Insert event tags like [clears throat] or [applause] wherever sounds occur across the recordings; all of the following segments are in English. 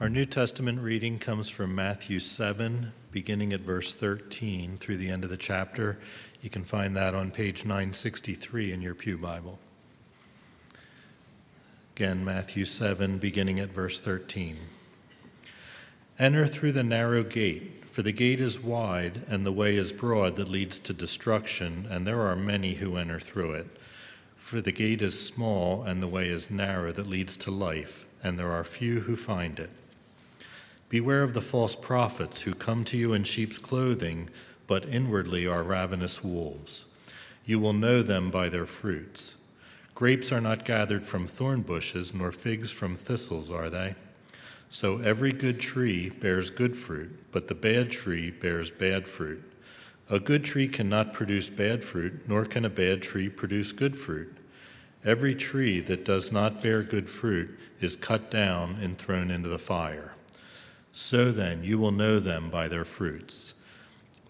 Our New Testament reading comes from Matthew 7, beginning at verse 13 through the end of the chapter. You can find that on page 963 in your Pew Bible. Again, Matthew 7, beginning at verse 13. Enter through the narrow gate, for the gate is wide and the way is broad that leads to destruction, and there are many who enter through it. For the gate is small and the way is narrow that leads to life, and there are few who find it. Beware of the false prophets who come to you in sheep's clothing, but inwardly are ravenous wolves. You will know them by their fruits. Grapes are not gathered from thorn bushes, nor figs from thistles, are they? So every good tree bears good fruit, but the bad tree bears bad fruit. A good tree cannot produce bad fruit, nor can a bad tree produce good fruit. Every tree that does not bear good fruit is cut down and thrown into the fire. So then, you will know them by their fruits.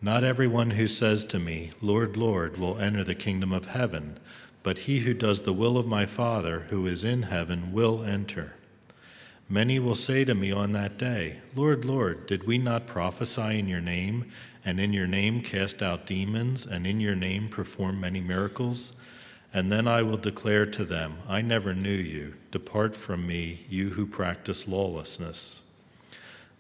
Not everyone who says to me, Lord, Lord, will enter the kingdom of heaven but he who does the will of my Father who is in heaven will enter. Many will say to me on that day, Lord, Lord, did we not prophesy in your name, and in your name cast out demons, and in your name perform many miracles? And then I will declare to them, I never knew you. Depart from me, you who practice lawlessness.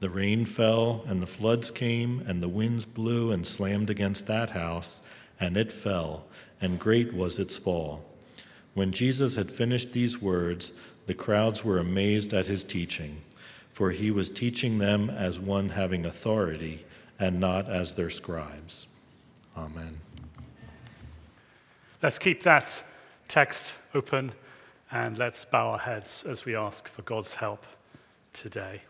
The rain fell, and the floods came, and the winds blew and slammed against that house, and it fell, and great was its fall. When Jesus had finished these words, the crowds were amazed at his teaching, for he was teaching them as one having authority, and not as their scribes. Amen. Let's keep that text open and let's bow our heads as we ask for God's help today.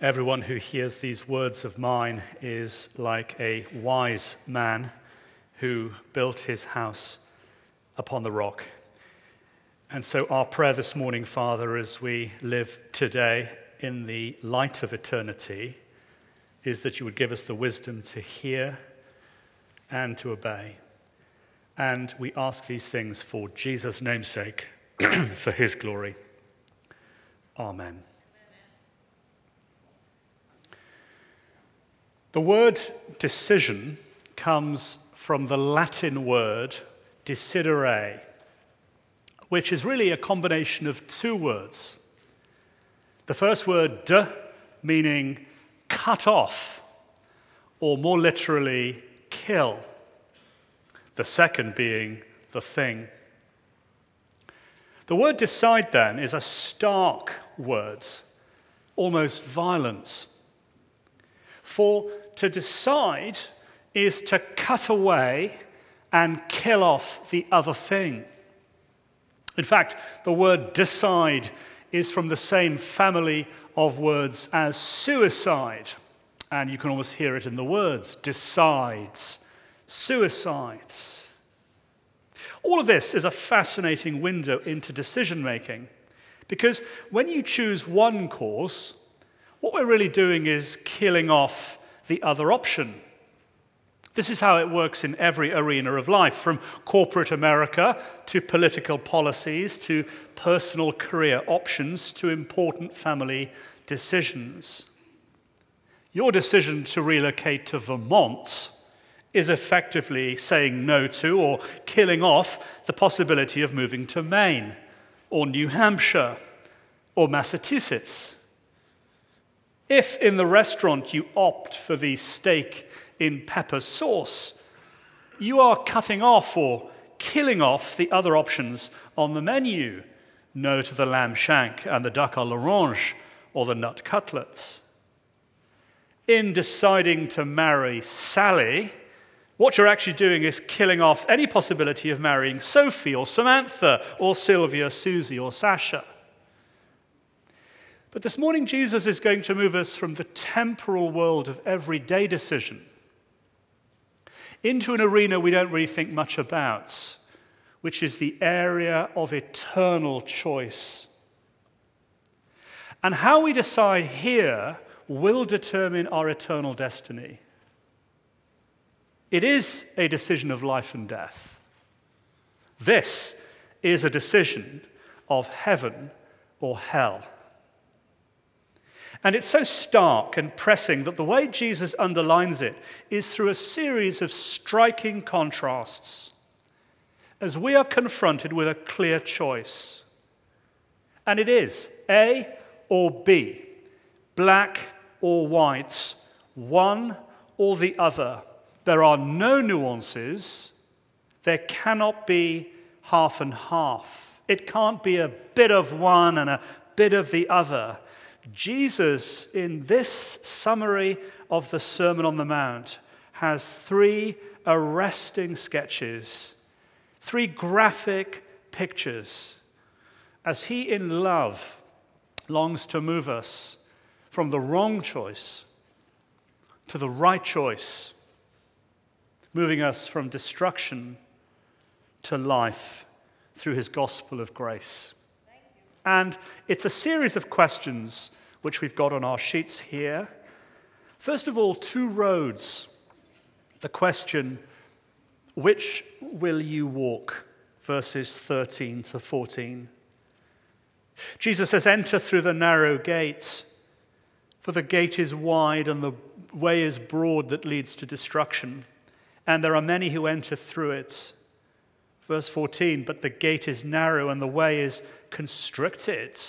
Everyone who hears these words of mine is like a wise man who built his house upon the rock. And so, our prayer this morning, Father, as we live today in the light of eternity, is that you would give us the wisdom to hear and to obey. And we ask these things for Jesus' namesake, [clears throat] for his glory. Amen. The word decision comes from the Latin word decidere, which is really a combination of two words. The first word, de, meaning cut off, or more literally, kill. The second being the thing. The word decide, then, is a stark word, almost violence. For to decide is to cut away and kill off the other thing. In fact, the word decide is from the same family of words as suicide. And you can almost hear it in the words decides, suicides. All of this is a fascinating window into decision making because when you choose one course, what we're really doing is killing off the other option. This is how it works in every arena of life, from corporate America to political policies to personal career options to important family decisions. Your decision to relocate to Vermont is effectively saying no to or killing off the possibility of moving to Maine or New Hampshire or Massachusetts. If in the restaurant you opt for the steak in pepper sauce, you are cutting off or killing off the other options on the menu. No to the lamb shank and the duck à l'orange or the nut cutlets. In deciding to marry Sally, what you're actually doing is killing off any possibility of marrying Sophie or Samantha or Sylvia, Susie or Sasha. But this morning, Jesus is going to move us from the temporal world of everyday decision into an arena we don't really think much about, which is the area of eternal choice. And how we decide here will determine our eternal destiny. It is a decision of life and death. This is a decision of heaven or hell. And it's so stark and pressing that the way Jesus underlines it is through a series of striking contrasts as we are confronted with a clear choice. And it is A or B, black or white, one or the other. There are no nuances. There cannot be half and half. It can't be a bit of one and a bit of the other. Jesus, in this summary of the Sermon on the Mount, has three arresting sketches, three graphic pictures, as he, in love, longs to move us from the wrong choice to the right choice, moving us from destruction to life through his gospel of grace. And it's a series of questions which we've got on our sheets here. First of all, two roads. The question, which will you walk? Verses 13 to 14. Jesus says, Enter through the narrow gates, for the gate is wide and the way is broad that leads to destruction, and there are many who enter through it. Verse 14, but the gate is narrow and the way is constricted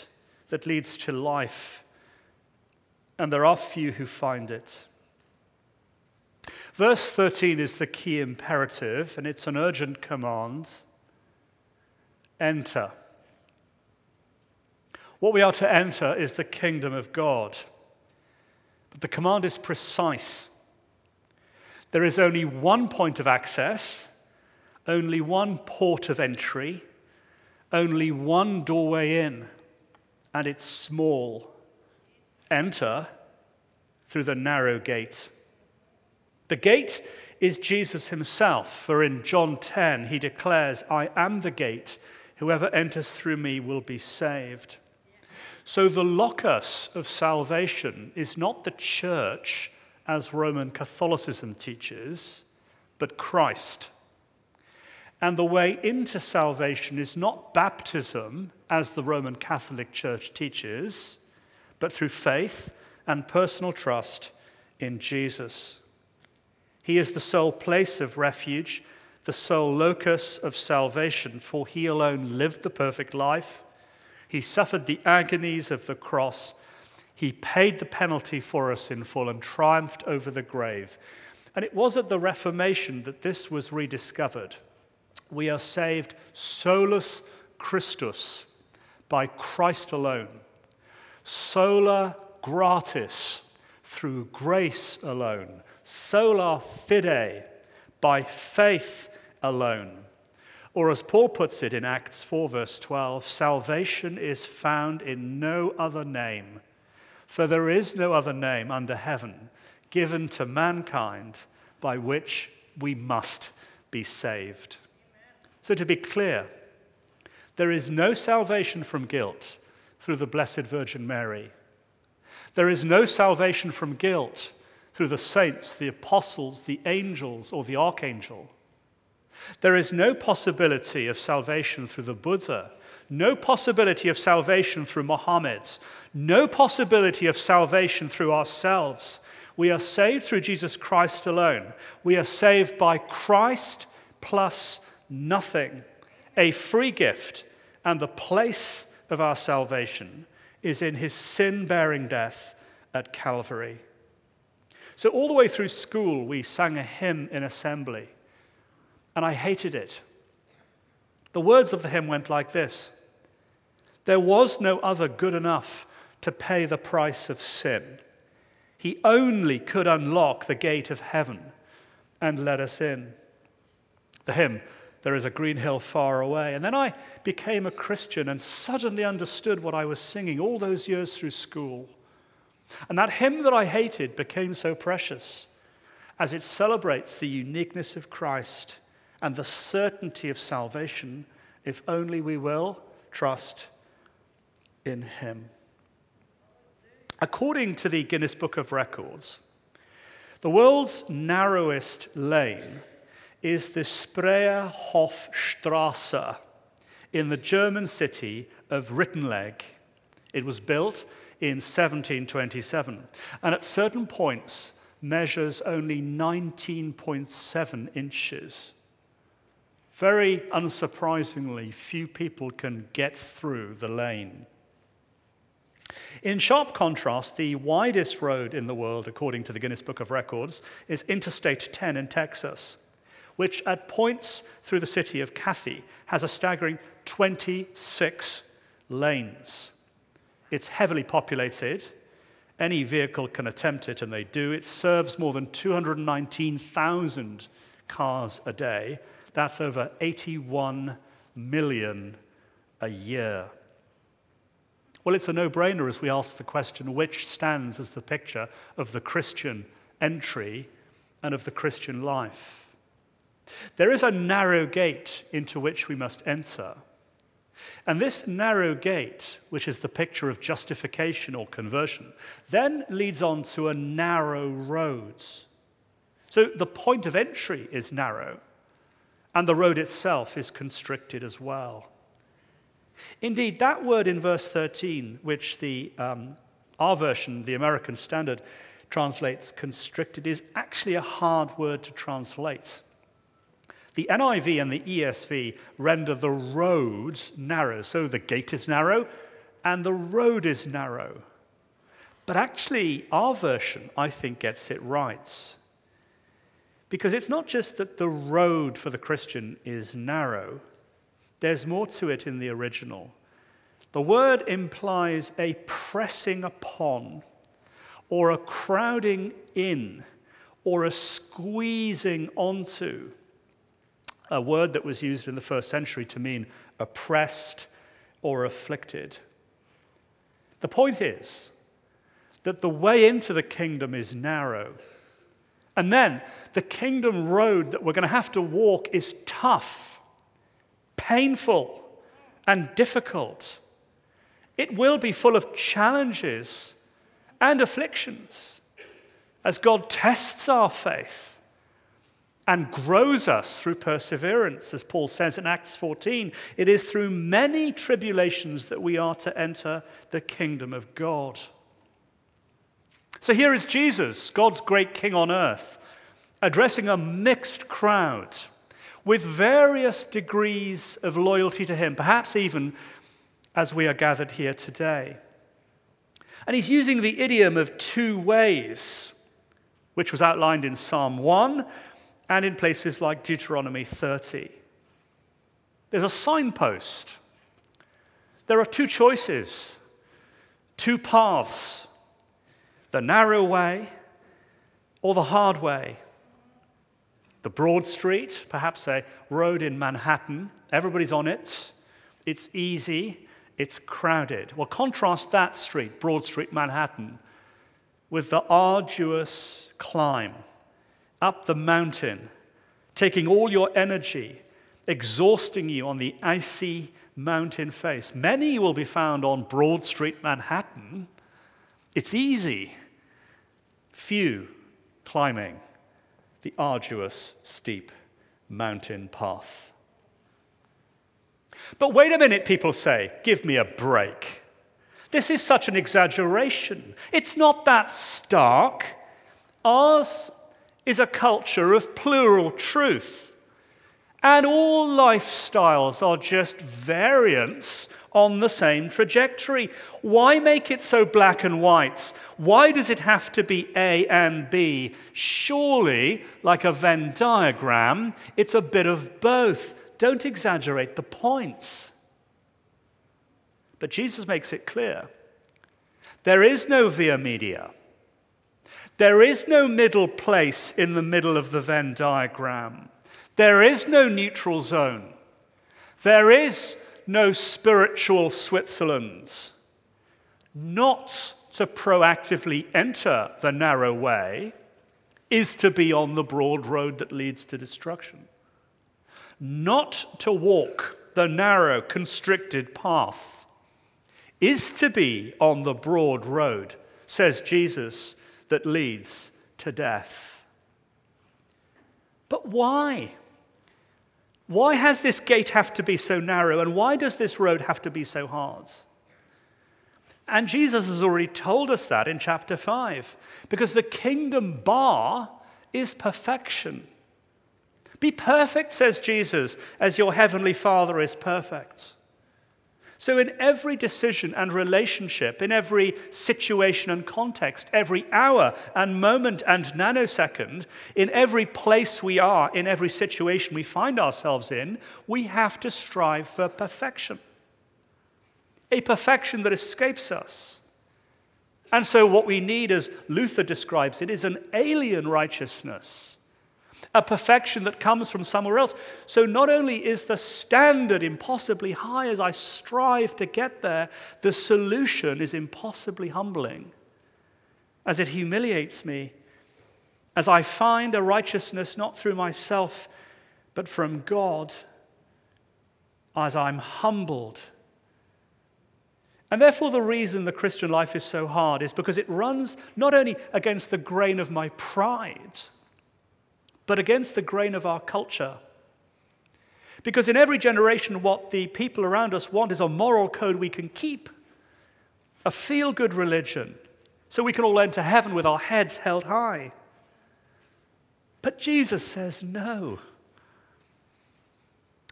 that leads to life, and there are few who find it. Verse 13 is the key imperative, and it's an urgent command enter. What we are to enter is the kingdom of God. But the command is precise. There is only one point of access, only one port of entry, only one doorway in, and it's small. Enter through the narrow gate. The gate is Jesus himself, for in John 10 he declares, I am the gate. Whoever enters through me will be saved. So the locus of salvation is not the church, as Roman Catholicism teaches, but Christ. And the way into salvation is not baptism, as the Roman Catholic Church teaches, but through faith and personal trust in Jesus. He is the sole place of refuge, the sole locus of salvation, for he alone lived the perfect life. He suffered the agonies of the cross. He paid the penalty for us in full and triumphed over the grave. And it was at the Reformation that this was rediscovered. We are saved solus Christus, by Christ alone. Sola gratia, through grace alone. Sola fide, by faith alone. Or as Paul puts it in Acts 4, verse 12, salvation is found in no other name, for there is no other name under heaven given to mankind by which we must be saved. So, to be clear, there is no salvation from guilt through the Blessed Virgin Mary. There is no salvation from guilt through the saints, the apostles, the angels, or the archangel. There is no possibility of salvation through the Buddha, no possibility of salvation through Mohammed, no possibility of salvation through ourselves. We are saved through Jesus Christ alone. We are saved by Christ plus nothing. A free gift, and the place of our salvation is in his sin bearing death at Calvary. So, all the way through school, we sang a hymn in assembly, and I hated it. The words of the hymn went like this There was no other good enough to pay the price of sin. He only could unlock the gate of heaven and let us in. The hymn there is a green hill far away. And then I became a Christian and suddenly understood what I was singing all those years through school. And that hymn that I hated became so precious as it celebrates the uniqueness of Christ and the certainty of salvation if only we will trust in Him. According to the Guinness Book of Records, the world's narrowest lane is the Spreuerhofstrasse in the German city of Reutlingen. It was built in 1727 and at certain points measures only 19.7 inches. Very unsurprisingly, few people can get through the lane. In sharp contrast, the widest road in the world, according to the Guinness Book of Records, is Interstate 10 in Texas, which at points through the city of Katy has a staggering 26 lanes. It's heavily populated. Any vehicle can attempt it, and they do. It serves more than 219,000 cars a day. That's over 81 million a year. Well, it's a no brainer as we ask the question which stands as the picture of the Christian entry and of the Christian life. There is a narrow gate into which we must enter. And this narrow gate, which is the picture of justification or conversion, then leads on to a narrow roads. So the point of entry is narrow, and the road itself is constricted as well. Indeed, that word in verse 13, which the, um, our version, the American Standard, translates constricted, is actually a hard word to translate. The NIV and the ESV render the roads narrow. So the gate is narrow and the road is narrow. But actually, our version, I think, gets it right. Because it's not just that the road for the Christian is narrow, there's more to it in the original. The word implies a pressing upon, or a crowding in, or a squeezing onto. A word that was used in the first century to mean oppressed or afflicted. The point is that the way into the kingdom is narrow. And then the kingdom road that we're going to have to walk is tough painful and difficult. It will be full of challenges and afflictions as God tests our faith and grows us through perseverance. As Paul says in Acts 14, it is through many tribulations that we are to enter the kingdom of God. So here is Jesus, God's great king on earth, addressing a mixed crowd with various degrees of loyalty to Him, perhaps even as we are gathered here today. And he's using the idiom of two ways, which was outlined in Psalm 1 and in places like Deuteronomy 30. There's a signpost. There are two choices, two paths the narrow way or the hard way. The Broad Street, perhaps a road in Manhattan, everybody's on it, it's easy, it's crowded. Well, contrast that street, Broad Street, Manhattan, with the arduous climb up the mountain, taking all your energy, exhausting you on the icy mountain face. Many will be found on Broad Street, Manhattan. It's easy, few climbing the arduous, steep mountain path. But wait a minute, people say, give me a break. This is such an exaggeration. It's not that stark. Ours is a culture of plural truth. And all lifestyles are just variants on the same trajectory. Why make it so black and white? Why does it have to be A and B? Surely, like a Venn diagram, it's a bit of both. Don't exaggerate the points. But Jesus makes it clear there is no via media. There is no middle place in the middle of the Venn diagram. There is no neutral zone. There is no spiritual Switzerlands. Not to proactively enter the narrow way is to be on the broad road that leads to destruction. Not to walk the narrow, constricted path is to be on the broad road, says Jesus, that leads to death. But why? Why has this gate have to be so narrow, and why does this road have to be so hard? And Jesus has already told us that in chapter 5, because the kingdom bar is perfection. Be perfect, says Jesus, as your heavenly Father is perfect. So, in every decision and relationship, in every situation and context, every hour and moment and nanosecond, in every place we are, in every situation we find ourselves in, we have to strive for perfection. A perfection that escapes us. And so, what we need, as Luther describes it, is an alien righteousness a perfection that comes from somewhere else. So not only is the standard impossibly high as I strive to get there, the solution is impossibly humbling as it humiliates me, as I find a righteousness not through myself, but from God, as I'm humbled. And therefore, the reason the Christian life is so hard is because it runs not only against the grain of my pride but against the grain of our culture. Because in every generation, what the people around us want is a moral code we can keep, a feel good religion, so we can all enter heaven with our heads held high. But Jesus says no.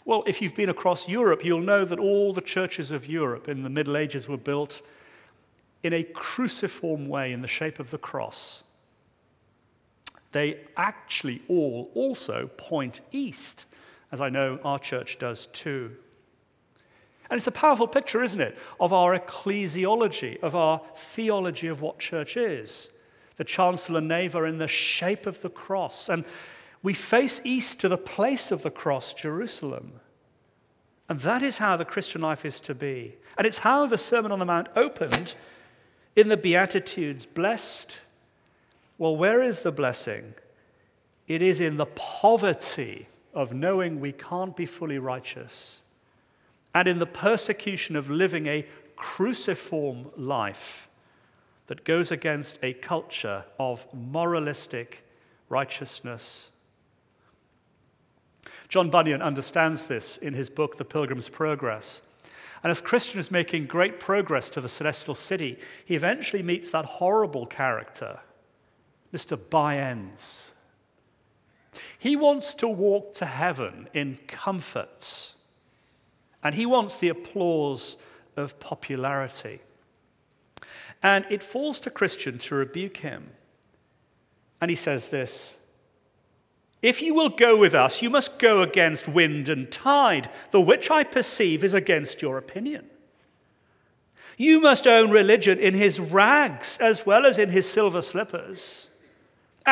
Well, if you've been across Europe, you'll know that all the churches of Europe in the Middle Ages were built in a cruciform way in the shape of the cross they actually all also point east, as I know our church does too. And it's a powerful picture, isn't it, of our ecclesiology, of our theology of what church is. The chancellor are in the shape of the cross. And we face east to the place of the cross, Jerusalem. And that is how the Christian life is to be. And it's how the Sermon on the Mount opened in the Beatitudes Blessed well, where is the blessing? It is in the poverty of knowing we can't be fully righteous and in the persecution of living a cruciform life that goes against a culture of moralistic righteousness. John Bunyan understands this in his book, The Pilgrim's Progress. And as Christian is making great progress to the celestial city, he eventually meets that horrible character Mr. By-ends. He wants to walk to heaven in comforts, and he wants the applause of popularity. And it falls to Christian to rebuke him. And he says this If you will go with us, you must go against wind and tide, the which I perceive is against your opinion. You must own religion in his rags as well as in his silver slippers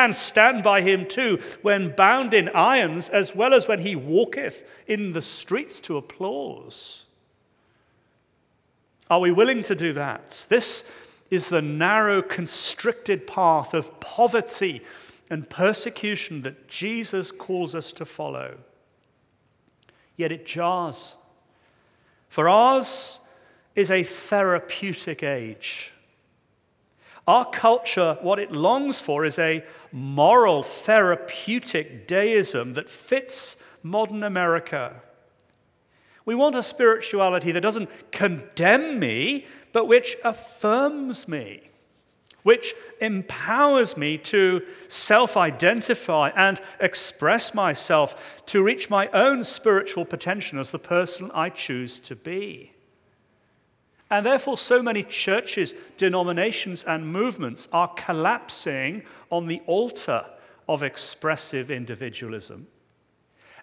and stand by him too when bound in irons, as well as when he walketh in the streets to applause. Are we willing to do that? This is the narrow, constricted path of poverty and persecution that Jesus calls us to follow. Yet it jars. For ours is a therapeutic age. Our culture, what it longs for is a moral, therapeutic deism that fits modern America. We want a spirituality that doesn't condemn me, but which affirms me, which empowers me to self identify and express myself, to reach my own spiritual potential as the person I choose to be. And therefore, so many churches, denominations, and movements are collapsing on the altar of expressive individualism.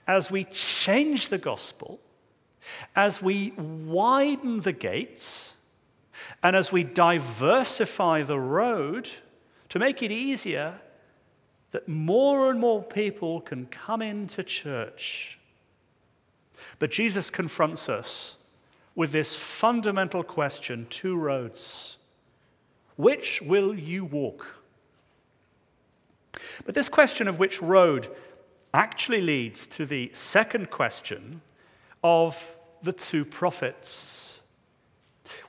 As we change the gospel, as we widen the gates, and as we diversify the road to make it easier, that more and more people can come into church. But Jesus confronts us with this fundamental question two roads. Which will you walk? But this question of which road actually leads to the second question of the two prophets.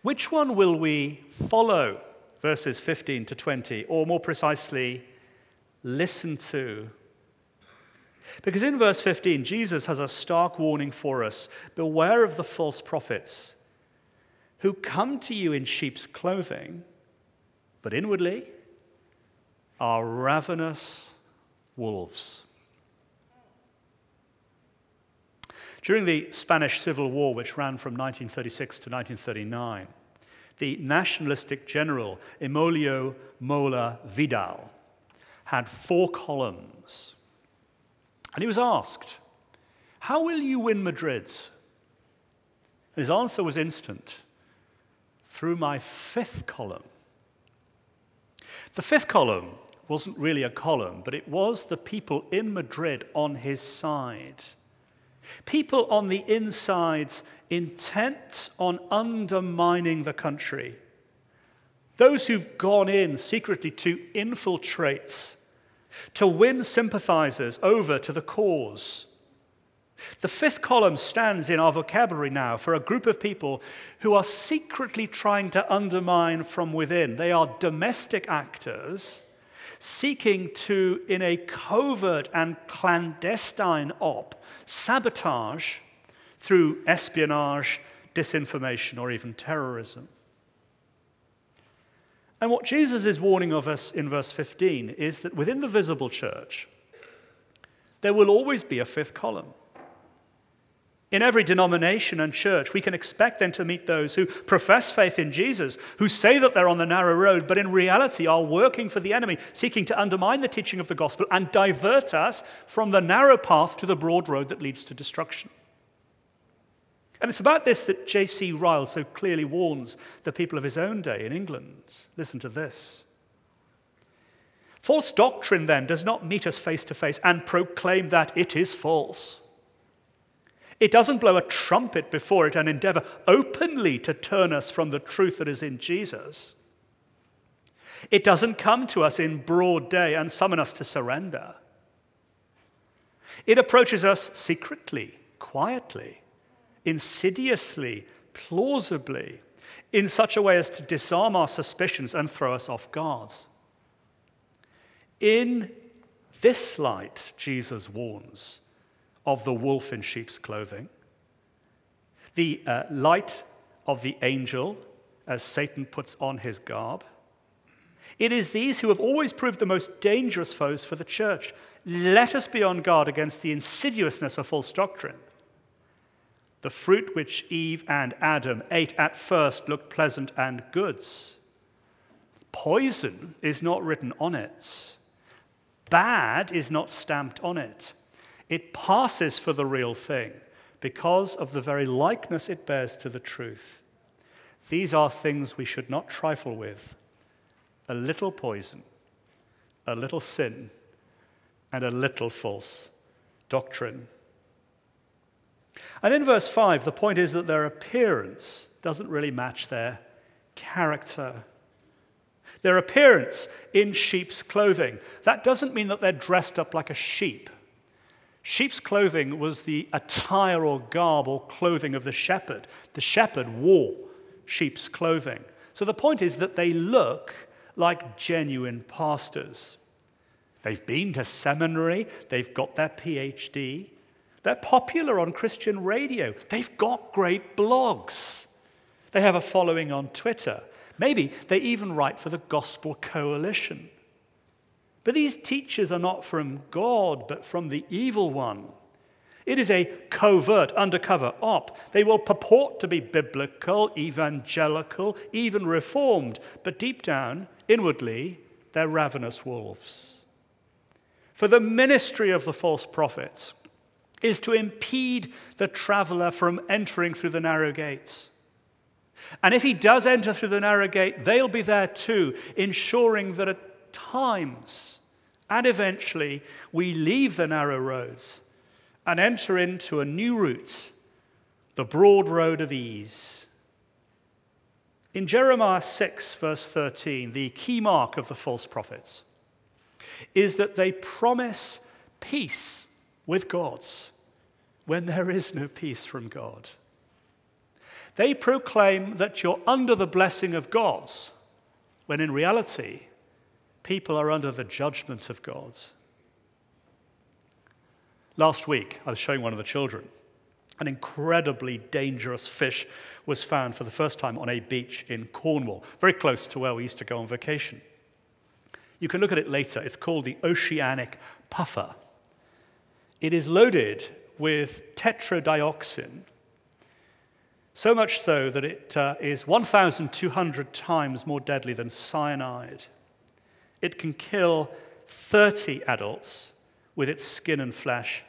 Which one will we follow? Verses 15 to 20, or more precisely, listen to. Because in verse 15, Jesus has a stark warning for us Beware of the false prophets who come to you in sheep's clothing, but inwardly are ravenous wolves. During the Spanish Civil War, which ran from 1936 to 1939, the nationalistic general Emilio Mola Vidal had four columns. And he was asked, How will you win Madrid's? His answer was instant through my fifth column. The fifth column wasn't really a column, but it was the people in Madrid on his side. People on the insides intent on undermining the country. Those who've gone in secretly to infiltrate, to win sympathizers over to the cause. The fifth column stands in our vocabulary now for a group of people who are secretly trying to undermine from within. They are domestic actors seeking to, in a covert and clandestine op, sabotage through espionage, disinformation, or even terrorism. And what Jesus is warning of us in verse 15 is that within the visible church, there will always be a fifth column. In every denomination and church, we can expect then to meet those who profess faith in Jesus, who say that they're on the narrow road, but in reality are working for the enemy, seeking to undermine the teaching of the gospel and divert us from the narrow path to the broad road that leads to destruction. And it's about this that J.C. Ryle so clearly warns the people of his own day in England. Listen to this. False doctrine, then, does not meet us face to face and proclaim that it is false. It doesn't blow a trumpet before it and endeavor openly to turn us from the truth that is in Jesus. It doesn't come to us in broad day and summon us to surrender. It approaches us secretly, quietly, insidiously, plausibly, in such a way as to disarm our suspicions and throw us off guard. In this light, Jesus warns, of the wolf in sheep's clothing, the uh, light of the angel as Satan puts on his garb. It is these who have always proved the most dangerous foes for the church. Let us be on guard against the insidiousness of false doctrine. The fruit which Eve and Adam ate at first looked pleasant and good. Poison is not written on it, bad is not stamped on it. It passes for the real thing because of the very likeness it bears to the truth. These are things we should not trifle with a little poison, a little sin, and a little false doctrine. And in verse 5, the point is that their appearance doesn't really match their character. Their appearance in sheep's clothing. That doesn't mean that they're dressed up like a sheep. Sheep's clothing was the attire or garb or clothing of the shepherd. The shepherd wore sheep's clothing. So the point is that they look like genuine pastors. They've been to seminary, they've got their PhD, they're popular on Christian radio, they've got great blogs, they have a following on Twitter. Maybe they even write for the Gospel Coalition. But these teachers are not from God, but from the evil one. It is a covert, undercover op. They will purport to be biblical, evangelical, even reformed, but deep down, inwardly, they're ravenous wolves. For the ministry of the false prophets is to impede the traveler from entering through the narrow gates. And if he does enter through the narrow gate, they'll be there too, ensuring that at times And eventually, we leave the narrow roads and enter into a new route, the broad road of ease. In Jeremiah 6, verse 13, the key mark of the false prophets is that they promise peace with God's when there is no peace from God. They proclaim that you're under the blessing of God's when in reality, people are under the judgment of God. Last week, I was showing one of the children. An incredibly dangerous fish was found for the first time on a beach in Cornwall, very close to where we used to go on vacation. You can look at it later. It's called the oceanic puffer. It is loaded with tetrodotoxin, so much so that it uh, is 1,200 times more deadly than cyanide. It can kill 30 adults with its skin and flesh,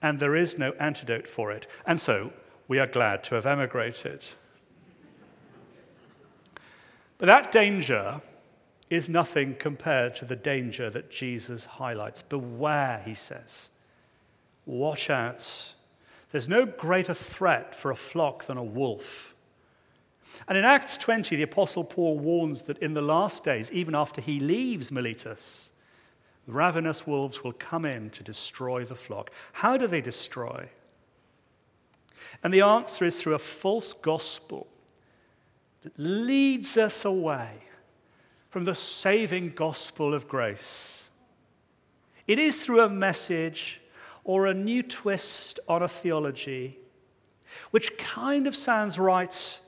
and there is no antidote for it. And so we are glad to have emigrated. But that danger is nothing compared to the danger that Jesus highlights. Beware, he says. Watch out. There's no greater threat for a flock than a wolf. And in Acts 20, the Apostle Paul warns that in the last days, even after he leaves Miletus, ravenous wolves will come in to destroy the flock. How do they destroy? And the answer is through a false gospel that leads us away from the saving gospel of grace. It is through a message or a new twist on a theology, which kind of sounds right,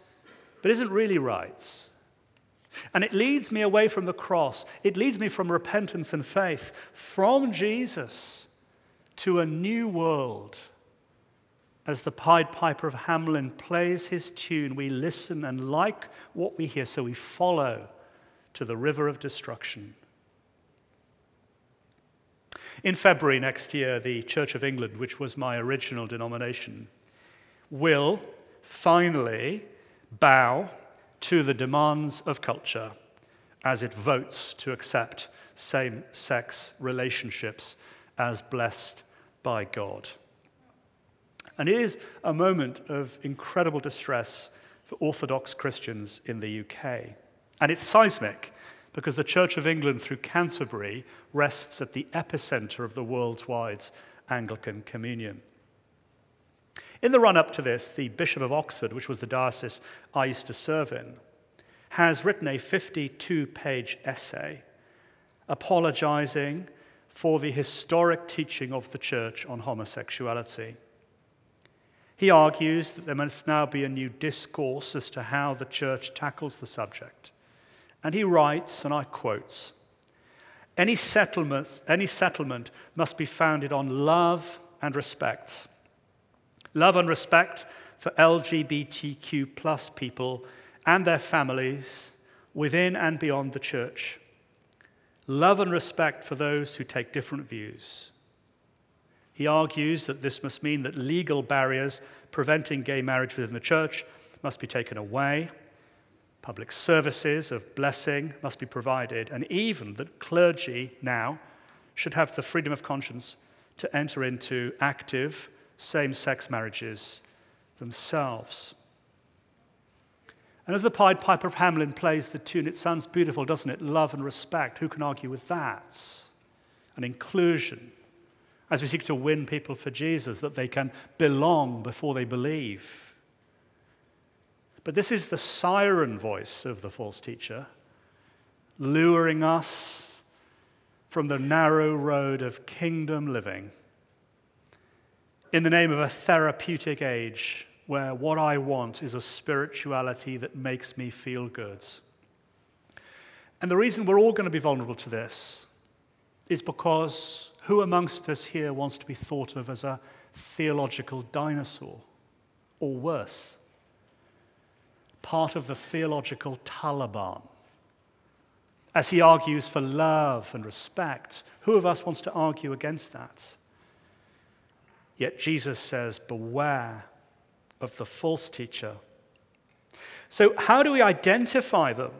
but isn't really right. And it leads me away from the cross. It leads me from repentance and faith, from Jesus to a new world. As the Pied Piper of Hamelin plays his tune, we listen and like what we hear, so we follow to the river of destruction. In February next year, the Church of England, which was my original denomination, will finally bow to the demands of culture as it votes to accept same sex relationships as blessed by God. And it is a moment of incredible distress for Orthodox Christians in the UK. And it's seismic because the Church of England, through Canterbury, rests at the epicenter of the worldwide Anglican Communion. In the run up to this, the Bishop of Oxford, which was the diocese I used to serve in, has written a 52 page essay apologizing for the historic teaching of the church on homosexuality. He argues that there must now be a new discourse as to how the church tackles the subject. And he writes, and I quote, any settlement, any settlement must be founded on love and respect. Love and respect for LGBTQ plus people and their families within and beyond the church. Love and respect for those who take different views. He argues that this must mean that legal barriers preventing gay marriage within the church must be taken away Public services of blessing must be provided, and even that clergy now should have the freedom of conscience to enter into active same sex marriages themselves. And as the Pied Piper of Hamelin plays the tune, it sounds beautiful, doesn't it? Love and respect. Who can argue with that? And inclusion. As we seek to win people for Jesus, that they can belong before they believe. But this is the siren voice of the false teacher, luring us from the narrow road of kingdom living in the name of a therapeutic age where what I want is a spirituality that makes me feel good. And the reason we're all going to be vulnerable to this is because who amongst us here wants to be thought of as a theological dinosaur or worse? Part of the theological Taliban. As he argues for love and respect, who of us wants to argue against that? Yet Jesus says, Beware of the false teacher. So, how do we identify them?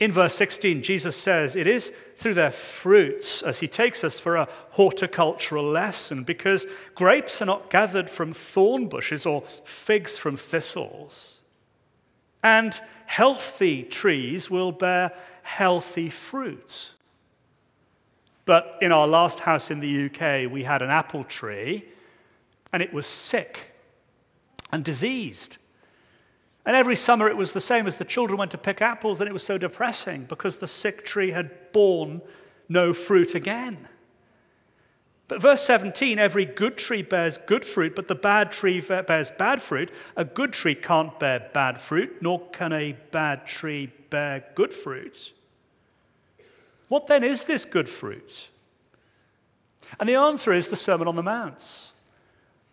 In verse 16, Jesus says, It is through their fruits, as he takes us for a horticultural lesson, because grapes are not gathered from thorn bushes or figs from thistles. And healthy trees will bear healthy fruit. But in our last house in the UK, we had an apple tree, and it was sick and diseased. And every summer it was the same as the children went to pick apples, and it was so depressing because the sick tree had borne no fruit again. But verse 17 every good tree bears good fruit, but the bad tree bears bad fruit. A good tree can't bear bad fruit, nor can a bad tree bear good fruit. What then is this good fruit? And the answer is the Sermon on the Mount.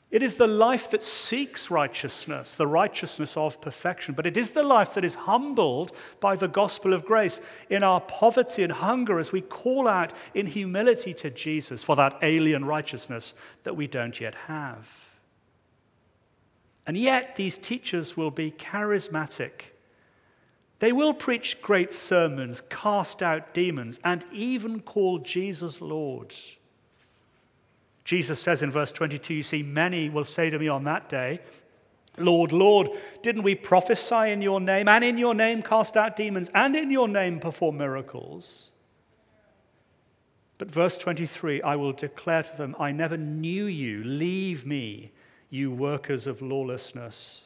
It is the life that seeks righteousness, the righteousness of perfection, but it is the life that is humbled by the gospel of grace in our poverty and hunger as we call out in humility to Jesus for that alien righteousness that we don't yet have. And yet, these teachers will be charismatic. They will preach great sermons, cast out demons, and even call Jesus Lord. Jesus says in verse 22, you see, many will say to me on that day, Lord, Lord, didn't we prophesy in your name, and in your name cast out demons, and in your name perform miracles? But verse 23 I will declare to them, I never knew you. Leave me, you workers of lawlessness.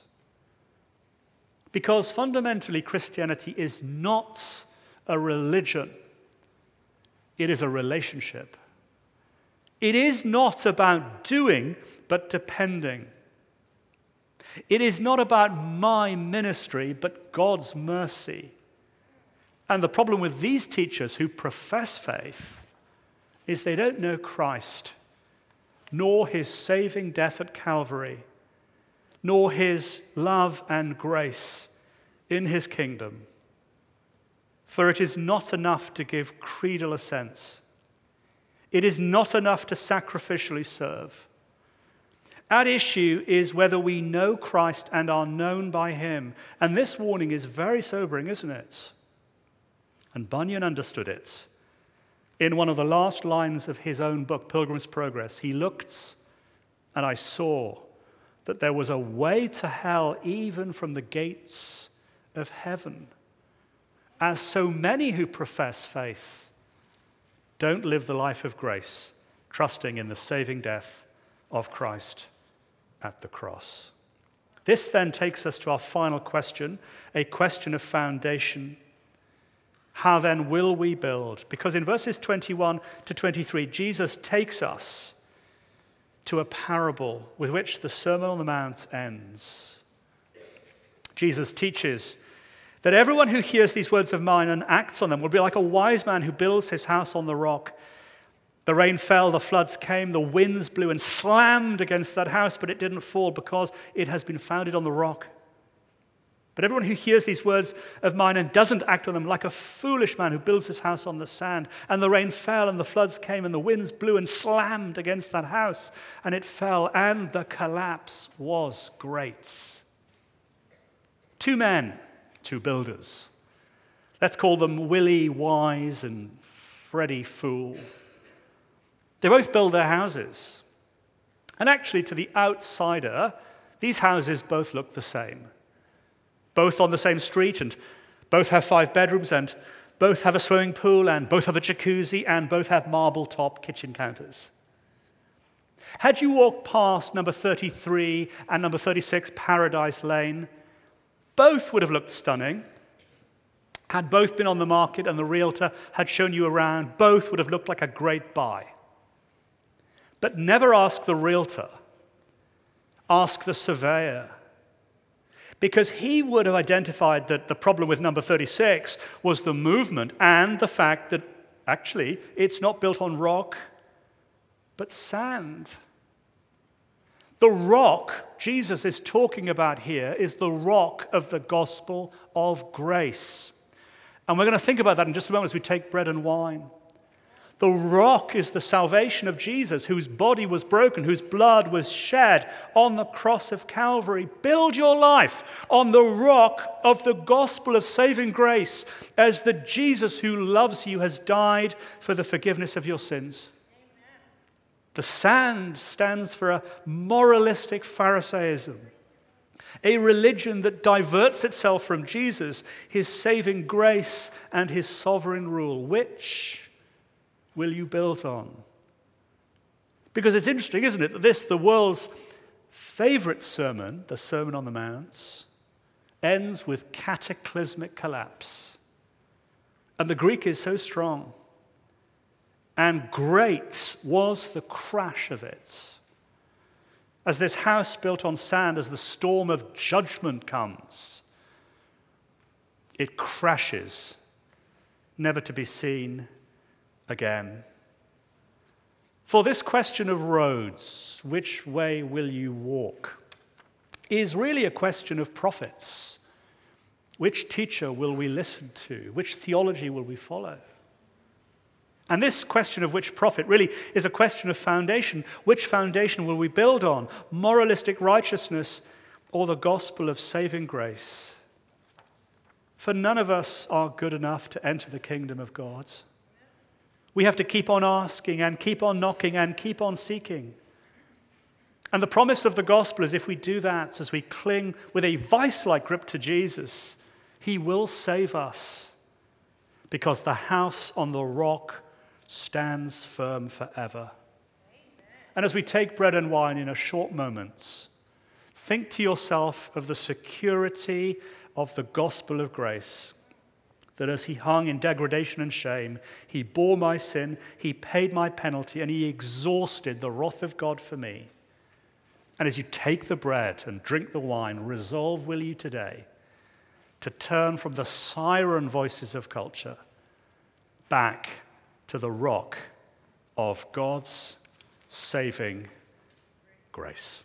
Because fundamentally, Christianity is not a religion, it is a relationship. It is not about doing, but depending. It is not about my ministry, but God's mercy. And the problem with these teachers who profess faith is they don't know Christ, nor his saving death at Calvary, nor his love and grace in his kingdom. For it is not enough to give creedal assents. It is not enough to sacrificially serve. At issue is whether we know Christ and are known by him. And this warning is very sobering, isn't it? And Bunyan understood it. In one of the last lines of his own book, Pilgrim's Progress, he looked and I saw that there was a way to hell even from the gates of heaven. As so many who profess faith don't live the life of grace, trusting in the saving death of Christ at the cross. This then takes us to our final question, a question of foundation. How then will we build? Because in verses 21 to 23, Jesus takes us to a parable with which the Sermon on the Mount ends. Jesus teaches that everyone who hears these words of mine and acts on them will be like a wise man who builds his house on the rock. The rain fell, the floods came, the winds blew and slammed against that house, but it didn't fall because it has been founded on the rock. But everyone who hears these words of mine and doesn't act on them, like a foolish man who builds his house on the sand, and the rain fell, and the floods came, and the winds blew and slammed against that house, and it fell, and the collapse was great. Two men two builders. Let's call them Willie Wise and Freddie Fool. They both build their houses. And actually, to the outsider, these houses both look the same. Both on the same street, and both have five bedrooms, and both have a swimming pool, and both have a jacuzzi, and both have marble top kitchen counters. Had you walked past number 33 and number 36 Paradise Lane, both would have looked stunning. Had both been on the market and the realtor had shown you around, both would have looked like a great buy. But never ask the realtor, ask the surveyor. Because he would have identified that the problem with number 36 was the movement and the fact that actually it's not built on rock, but sand. The rock Jesus is talking about here is the rock of the gospel of grace. And we're going to think about that in just a moment as we take bread and wine. The rock is the salvation of Jesus, whose body was broken, whose blood was shed on the cross of Calvary. Build your life on the rock of the gospel of saving grace, as the Jesus who loves you has died for the forgiveness of your sins. The sand stands for a moralistic Pharisaism, a religion that diverts itself from Jesus, his saving grace, and his sovereign rule. Which will you build on? Because it's interesting, isn't it, that this, the world's favorite sermon, the Sermon on the Mount, ends with cataclysmic collapse. And the Greek is so strong. And great was the crash of it. As this house built on sand, as the storm of judgment comes, it crashes, never to be seen again. For this question of roads, which way will you walk, is really a question of prophets. Which teacher will we listen to? Which theology will we follow? And this question of which prophet really is a question of foundation. Which foundation will we build on? Moralistic righteousness or the gospel of saving grace? For none of us are good enough to enter the kingdom of God. We have to keep on asking and keep on knocking and keep on seeking. And the promise of the gospel is if we do that, as we cling with a vice like grip to Jesus, he will save us because the house on the rock stands firm forever. And as we take bread and wine in a short moment, think to yourself of the security of the gospel of grace that as he hung in degradation and shame, he bore my sin, he paid my penalty, and he exhausted the wrath of God for me. And as you take the bread and drink the wine, resolve, will you today, to turn from the siren voices of culture back to the rock of God's saving grace.